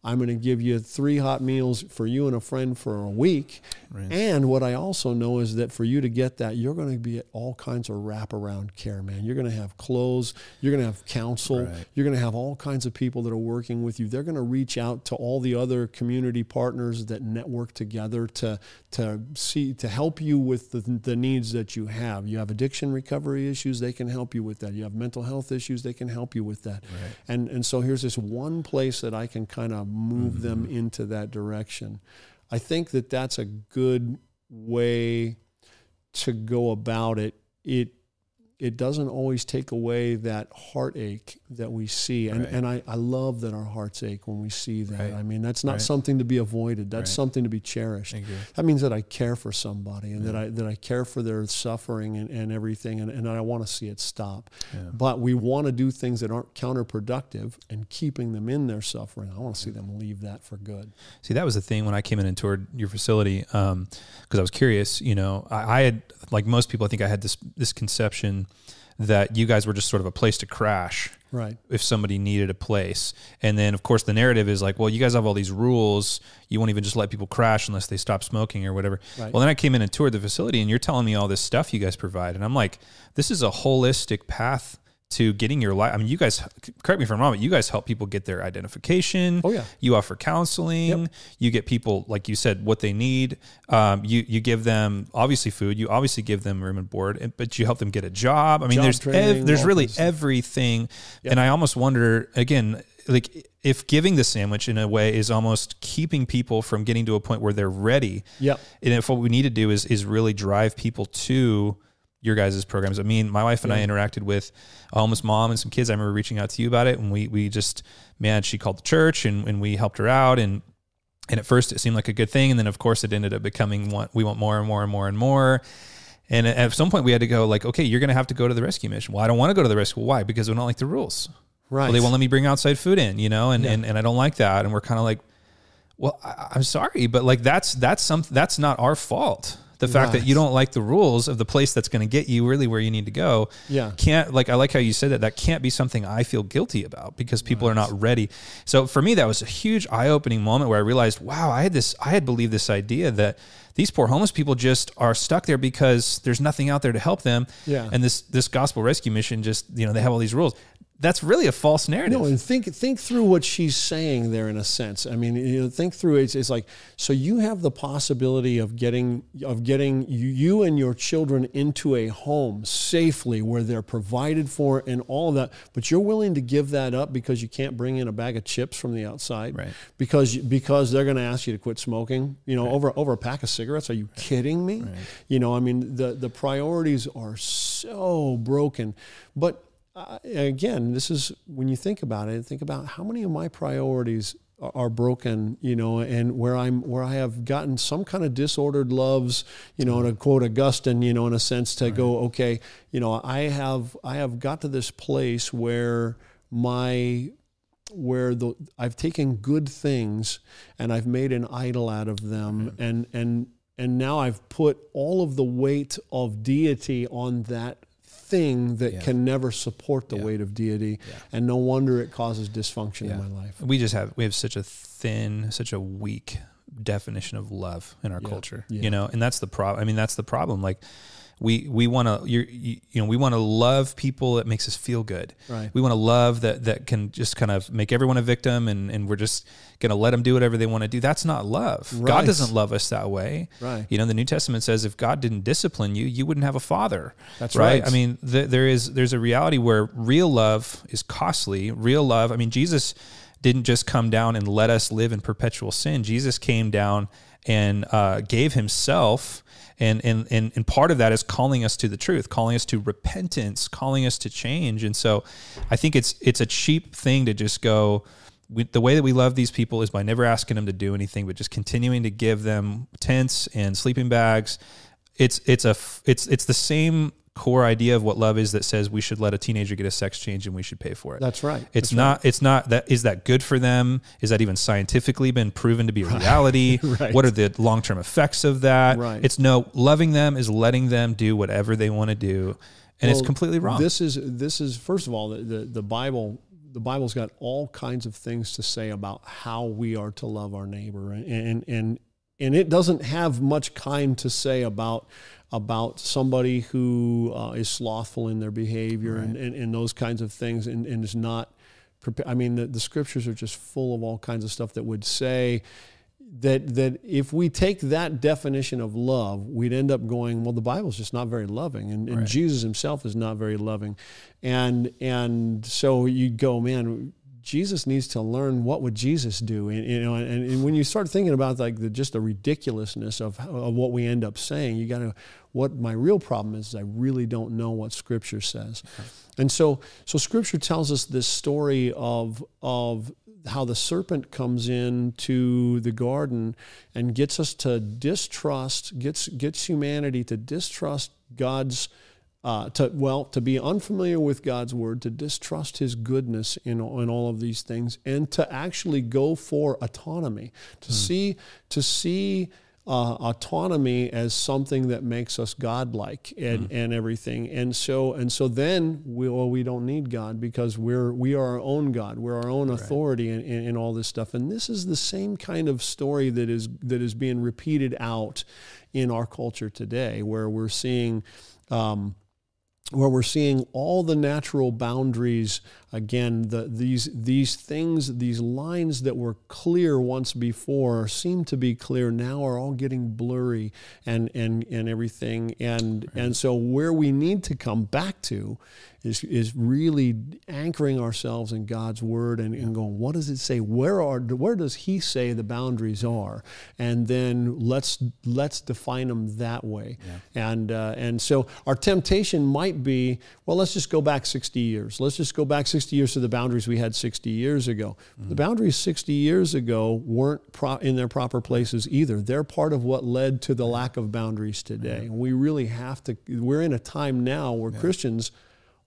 I'm going to give you three hot meals for you and a friend for a week. Right. And what I also know is that for you to get that, you're going to be at all kinds of wraparound care, man. You're going to have clothes, you're going to have counsel, right. you're going to have all kinds of people that are working with you. They're going to reach out to all the other community partners that network together to to see to help you with the, the needs that you have. You have addiction recovery issues, they can help you with that. You have mental health issues, they can help you with that. Right. And and so here's this one place that I can kind of move mm-hmm. them into that direction. I think that that's a good way to go about it. It it doesn't always take away that heartache that we see. And, right. and I, I love that our hearts ache when we see that. Right. I mean, that's not right. something to be avoided. That's something to be cherished. That means that I care for somebody and yeah. that I that I care for their suffering and, and everything and, and I want to see it stop. Yeah. But we want to do things that aren't counterproductive and keeping them in their suffering. I want to see them leave that for good. See, that was the thing when I came in and toured your facility, because um, I was curious, you know, I, I had like most people, I think I had this this conception that you guys were just sort of a place to crash right. if somebody needed a place. And then of course the narrative is like well you guys have all these rules. You won't even just let people crash unless they stop smoking or whatever. Right. well then i came in and toured the facility and you're telling me all this stuff you guys provide. And i'm like this is a holistic path to getting your life. I mean, you guys, correct me if I'm wrong, but you guys help people get their identification. Oh yeah. You offer counseling. Yep. You get people, like you said, what they need. Um, you you give them obviously food. You obviously give them room and board, but you help them get a job. I mean, job there's training, ev- there's really everything. Yep. And I almost wonder again, like if giving the sandwich in a way is almost keeping people from getting to a point where they're ready. Yeah. And if what we need to do is is really drive people to your guys' programs. I mean, my wife and yeah. I interacted with a homeless mom and some kids. I remember reaching out to you about it, and we we just man, she called the church and, and we helped her out and And at first it seemed like a good thing. And then of course it ended up becoming one, we want more and more and more and more. And at some point we had to go like, okay, you're going to have to go to the rescue mission. Well, I don't want to go to the rescue. Why? Because we don't like the rules. Right. Well, they won't let me bring outside food in, you know, and, yeah. and, and I don't like that. And we're kind of like, well, I, am sorry, but like that's, that's some, that's not our fault the fact right. that you don't like the rules of the place that's going to get you really where you need to go yeah. can't like i like how you said that that can't be something i feel guilty about because people right. are not ready. So for me that was a huge eye-opening moment where i realized wow i had this i had believed this idea that these poor homeless people just are stuck there because there's nothing out there to help them. Yeah. And this this gospel rescue mission just you know they have all these rules that's really a false narrative. No, and think think through what she's saying there in a sense. I mean, you know, think through it. It's, it's like so you have the possibility of getting of getting you and your children into a home safely where they're provided for and all of that, but you're willing to give that up because you can't bring in a bag of chips from the outside, right? Because because they're going to ask you to quit smoking. You know, right. over over a pack of cigarettes. Are you kidding me? Right. You know, I mean, the the priorities are so broken, but again, this is when you think about it. Think about how many of my priorities are, are broken, you know, and where I'm where I have gotten some kind of disordered loves, you know, to quote Augustine, you know, in a sense, to right. go, okay, you know, I have I have got to this place where my where the I've taken good things and I've made an idol out of them, mm-hmm. and and and now I've put all of the weight of deity on that thing that yeah. can never support the yeah. weight of deity yeah. and no wonder it causes dysfunction in my life we just have we have such a thin such a weak definition of love in our culture you know and that's the problem i mean that's the problem like we we want to you you know we want to love people that makes us feel good. Right. We want to love that that can just kind of make everyone a victim and and we're just going to let them do whatever they want to do. That's not love. Right. god doesn't love us that way. Right. You know the new testament says if god didn't discipline you you wouldn't have a father. That's right, right? i mean the, there is there's a reality where real love is costly. Real love i mean jesus didn't just come down and let us live in perpetual sin. Jesus came down and uh, gave himself and, and and and part of that is calling us to the truth calling us to repentance calling us to change. And so i think it's it's a cheap thing to just go we, the way that we love these people is by never asking them to do anything but just continuing to give them tents and sleeping bags. It's it's a it's it's the same core idea of what love is that says we should let a teenager get a sex change and we should pay for it. That's right. It's That's not right. it's not that is that good for them? Is that even scientifically been proven to be a reality? right. What are the long-term effects of that? Right. It's no loving them is letting them do whatever they want to do and well, it's completely wrong. This is this is first of all the, the, the Bible the Bible's got all kinds of things to say about how we are to love our neighbor and and and, and it doesn't have much kind to say about about somebody who uh, is slothful in their behavior right. and, and, and, those kinds of things and, and is not prepared. I mean, the, the scriptures are just full of all kinds of stuff that would say that that if we take that definition of love, we'd end up going, well, the Bible's just not very loving, and, and right. Jesus Himself is not very loving, and and so you'd go, man, Jesus needs to learn what would Jesus do, and you know, and, and when you start thinking about like the just the ridiculousness of, of what we end up saying, you got to. What my real problem is, is I really don't know what Scripture says, okay. and so so Scripture tells us this story of of how the serpent comes in to the garden and gets us to distrust, gets gets humanity to distrust God's uh, to well to be unfamiliar with God's word, to distrust His goodness in in all of these things, and to actually go for autonomy, to mm. see to see. Uh, autonomy as something that makes us godlike and, mm. and everything, and so and so then we well, we don't need God because we're we are our own God, we're our own authority right. in, in, in all this stuff, and this is the same kind of story that is that is being repeated out in our culture today, where we're seeing. Um, where we're seeing all the natural boundaries again the, these these things these lines that were clear once before seem to be clear now are all getting blurry and and and everything and right. and so where we need to come back to is is really anchoring ourselves in God's word and, yeah. and going, what does it say? Where are where does He say the boundaries are? And then let's let's define them that way. Yeah. And uh, and so our temptation might be, well, let's just go back 60 years. Let's just go back 60 years to the boundaries we had 60 years ago. Mm-hmm. The boundaries 60 years ago weren't pro- in their proper places either. They're part of what led to the lack of boundaries today. And we really have to. We're in a time now where Christians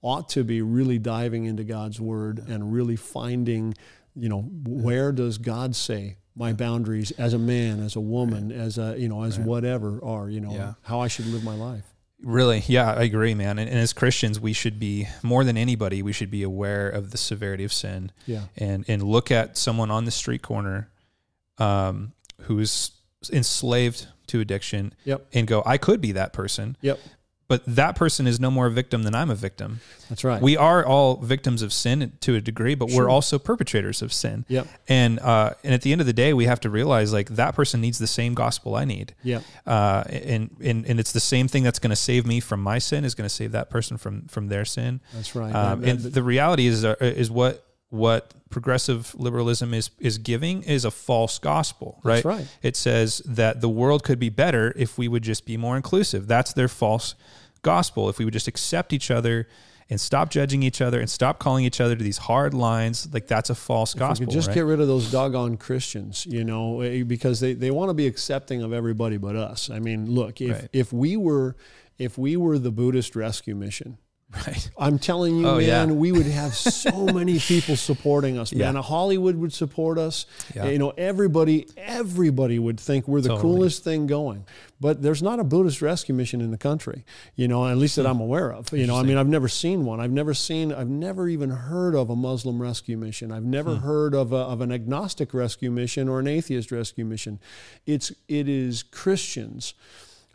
ought to be really diving into God's word and really finding, you know, where does God say my boundaries as a man, as a woman, right. as a, you know, as right. whatever are, you know, yeah. how I should live my life. Really, yeah, I agree, man. And, and, as Christians, we should be more than anybody. We should be aware of the severity of sin, yeah, and and look at someone on the street corner, um, who's enslaved to addiction, yep. and go, I could be that person, yep but that person is no more a victim than I'm a victim. That's right. We are all victims of sin to a degree, but sure. we're also perpetrators of sin. Yep. And uh, and at the end of the day, we have to realize like that person needs the same gospel I need. Yeah. Uh, and and and it's the same thing that's going to save me from my sin is going to save that person from from their sin. That's right. Um, and the reality is uh, is what what progressive liberalism is is giving is a false gospel, right? That's right. It says that the world could be better if we would just be more inclusive. That's their false gospel. If we would just accept each other and stop judging each other and stop calling each other to these hard lines, like that's a false if gospel. just right? get rid of those doggone Christians, you know, eh, because they, they want to be accepting of everybody but us. I mean, look, if right. if we were if we were the Buddhist rescue mission, Right. I'm telling you, oh, man, yeah. we would have so many people supporting us, man. Yeah. Hollywood would support us. Yeah. You know, everybody, everybody would think we're the totally. coolest thing going. But there's not a Buddhist rescue mission in the country, you know, at least that I'm aware of. You know, I mean, I've never seen one. I've never seen, I've never even heard of a Muslim rescue mission. I've never hmm. heard of, a, of an agnostic rescue mission or an atheist rescue mission. It's, it is Christians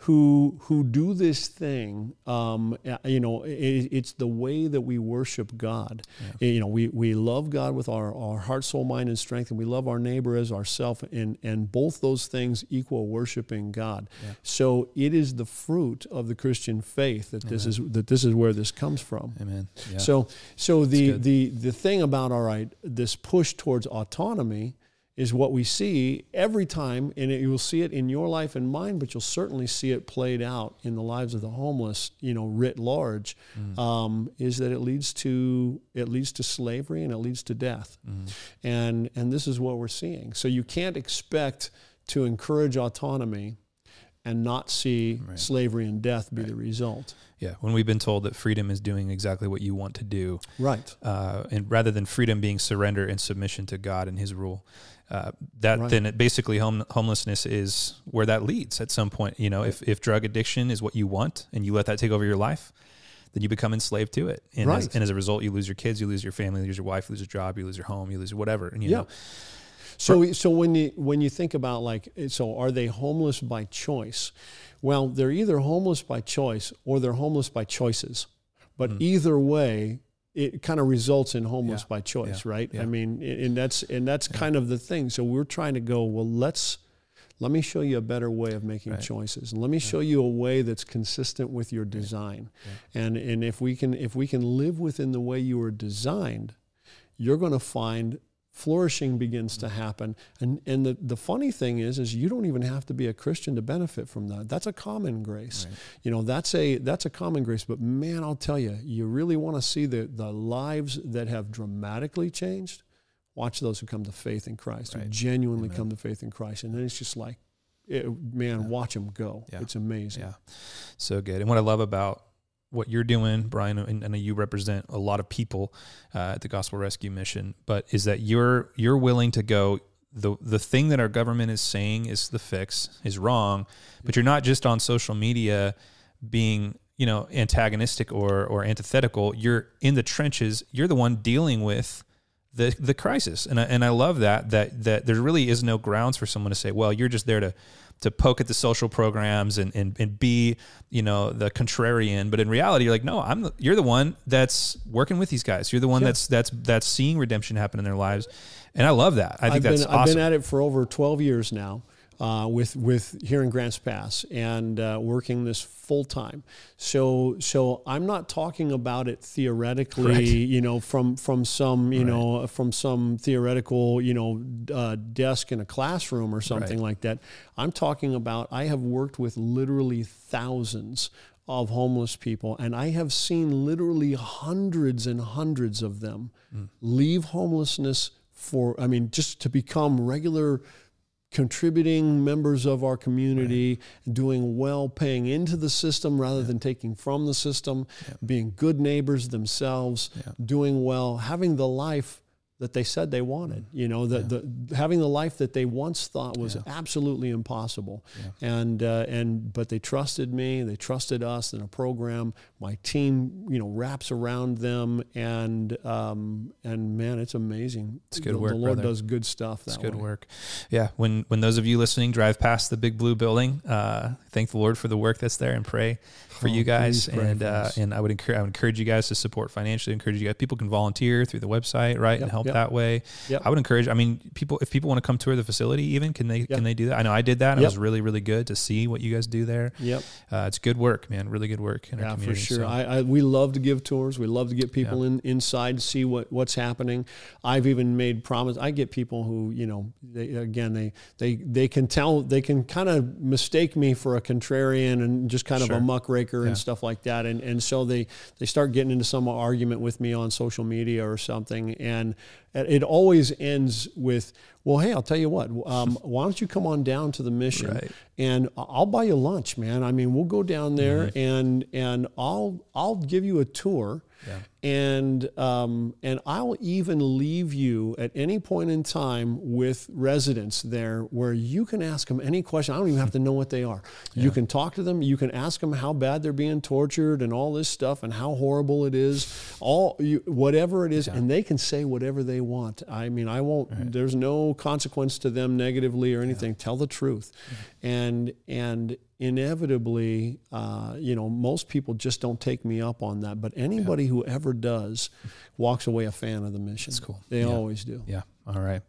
who who do this thing. Um, you know, it, it's the way that we worship God. Yeah. You know, we, we love God with our, our heart, soul, mind, and strength, and we love our neighbor as ourself, and and both those things equal worshiping God. Yeah. So it is the fruit of the Christian faith that Amen. this is that this is where this comes from. Amen. Yeah. So so the the the thing about all right, this push towards autonomy is what we see every time, and it, you will see it in your life and mine, but you'll certainly see it played out in the lives of the homeless, you know, writ large. Mm. Um, is that it leads to it leads to slavery and it leads to death, mm. and and this is what we're seeing. So you can't expect to encourage autonomy and not see right. slavery and death be right. the result. Yeah, when we've been told that freedom is doing exactly what you want to do, right? Uh, and rather than freedom being surrender and submission to God and His rule, uh, that right. then it basically home, homelessness is where that leads at some point. You know, if, if drug addiction is what you want and you let that take over your life, then you become enslaved to it. And, right. as, and as a result, you lose your kids, you lose your family, you lose your wife, you lose your job, you lose your home, you lose whatever. And you yeah. know, so, so when you when you think about like, so are they homeless by choice? Well, they're either homeless by choice or they're homeless by choices. But mm. either way, it kind of results in homeless yeah. by choice, yeah. right? Yeah. I mean, and that's and that's kind of the thing. So we're trying to go, well, let's let me show you a better way of making right. choices and let me show you a way that's consistent with your design and and if we can if we can live within the way you were designed you're going to find flourishing begins to mm. happen. And, and the, the funny thing is, is you don't even have to be a Christian to benefit from that. That's a common grace. Right. You know, that's a, that's a common grace. But man, I'll tell you, you really want to see the, the lives that have dramatically changed. Watch those who come to faith in Christ, right. who genuinely Amen. come to faith in Christ. And then it's just like, it, man, yeah. watch them go. Yeah. It's amazing. Yeah. So good. And what I love about what you're doing, Brian, and I know you represent a lot of people uh, at the Gospel Rescue Mission, but is that you're you're willing to go the the thing that our government is saying is the fix is wrong, but you're not just on social media being you know antagonistic or or antithetical. You're in the trenches. You're the one dealing with the the crisis, and I, and I love that that that there really is no grounds for someone to say, well, you're just there to to poke at the social programs and, and, and be, you know, the contrarian. But in reality, you're like, no, I'm the, you're the one that's working with these guys. You're the one that's that's that's seeing redemption happen in their lives, and I love that. I think I've that's been, awesome. I've been at it for over 12 years now. Uh, with with here in Grants Pass and uh, working this full time. So so I'm not talking about it theoretically, you know, from from some you right. know from some theoretical you know uh, desk in a classroom or something right. like that. I'm talking about I have worked with literally thousands of homeless people, and I have seen literally hundreds and hundreds of them mm. leave homelessness for, I mean, just to become regular contributing members of our community, right. doing well, paying into the system rather yeah. than taking from the system, yeah. being good neighbors themselves, yeah. doing well, having the life that they said they wanted. You know, the, the having the life that they once thought was absolutely impossible. And uh, and but they trusted me. They trusted us in a program. My team, you know, wraps around them, and um, and man, it's amazing. It's good the, work. The Lord brother. does good stuff. it's good way. work. Yeah. When when those of you listening drive past the big blue building, uh, thank the Lord for the work that's there, and pray for oh, you guys. And uh, and I would encourage I would encourage you guys to support financially. Encourage you guys. People can volunteer through the website, right, yep, and help yep. that way. Yep. I would encourage. I mean, people if people want to come tour the facility, even can they can they do that? I know I did that. It was really really good to see what you guys do there. Yep, uh, it's good work, man. Really good work in yeah, our community. Sure. So. I, I, we love to give tours. We love to get people in inside to see what what's happening. I've even made promise. I get people who you know they, again they they they can tell they can kind of mistake me for a contrarian and just kind sure. of a muckraker yeah. and stuff like that. And and so they they start getting into some argument with me on social media or something. And it always ends with, well, hey, I'll tell you what, um, why don't you come on down to the mission right. and I'll buy you lunch, man. I mean, we'll go down there mm-hmm. and and I'll I'll give you a tour yeah. And um, and I'll even leave you at any point in time with residents there where you can ask them any question. I don't even have to know what they are. Yeah. You can talk to them. You can ask them how bad they're being tortured and all this stuff and how horrible it is. All you, whatever it is, yeah. and they can say whatever they want. I mean, I won't. Right. There's no consequence to them negatively or anything. Tell the truth, and and inevitably, uh, you know, most people just don't take me up on that. But anybody yeah. who ever does walks away a fan of the mission. That's cool. They yeah. always do. Yeah. All right,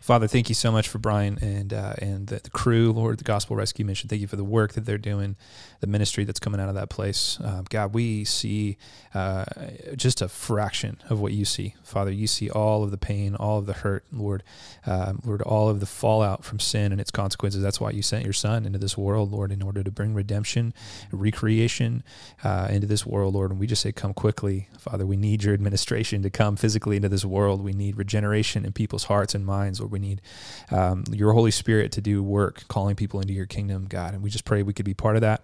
Father, thank you so much for Brian and uh, and the, the, crew, Lord, the Gospel Rescue Mission. Thank you for the work that they're doing, the ministry that's coming out of that place. Uh, God, we see uh, just a fraction of what you see, Father. You see all of the pain, all of the hurt, Lord, um, Lord, all of the fallout from sin and its consequences. That's why you sent your Son into this world, Lord, in order to bring redemption, recreation uh, into this world, Lord. And we just say, come quickly, Father. We need your administration to come physically into this world. We need regeneration and people people's hearts and minds, Lord. We need um, your Holy Spirit to do work, calling people into your kingdom, God. And we just pray we could be part of that,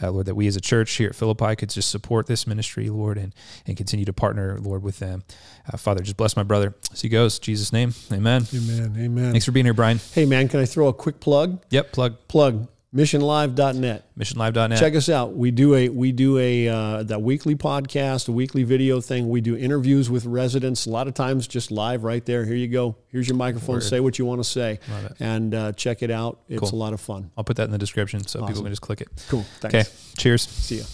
uh, Lord, that we as a church here at Philippi could just support this ministry, Lord, and, and continue to partner, Lord, with them. Uh, Father, just bless my brother as he goes. Jesus' name, amen. Amen. Amen. Thanks for being here, Brian. Hey, man, can I throw a quick plug? Yep, plug. Plug missionlive.net missionlive.net check us out. We do a we do a uh, that weekly podcast a weekly video thing. We do interviews with residents a lot of times just live right there. Here you go. Here's your microphone. Word. say what you want to say and uh, check it out. It's cool. a lot of fun. I'll put that in the description so awesome. people can just click it. Cool. Thanks. okay. Cheers. See you